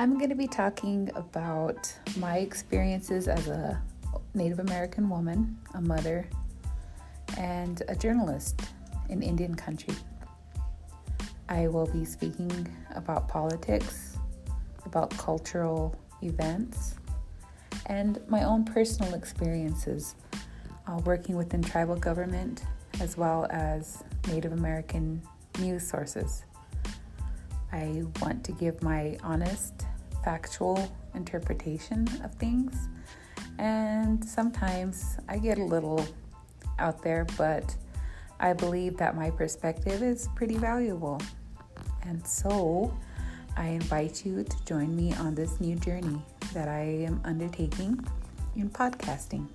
I'm going to be talking about my experiences as a Native American woman, a mother, and a journalist in Indian country. I will be speaking about politics, about cultural events, and my own personal experiences uh, working within tribal government as well as Native American news sources. I want to give my honest, factual interpretation of things, and sometimes I get a little out there, but I believe that my perspective is pretty valuable. And so I invite you to join me on this new journey that I am undertaking in podcasting.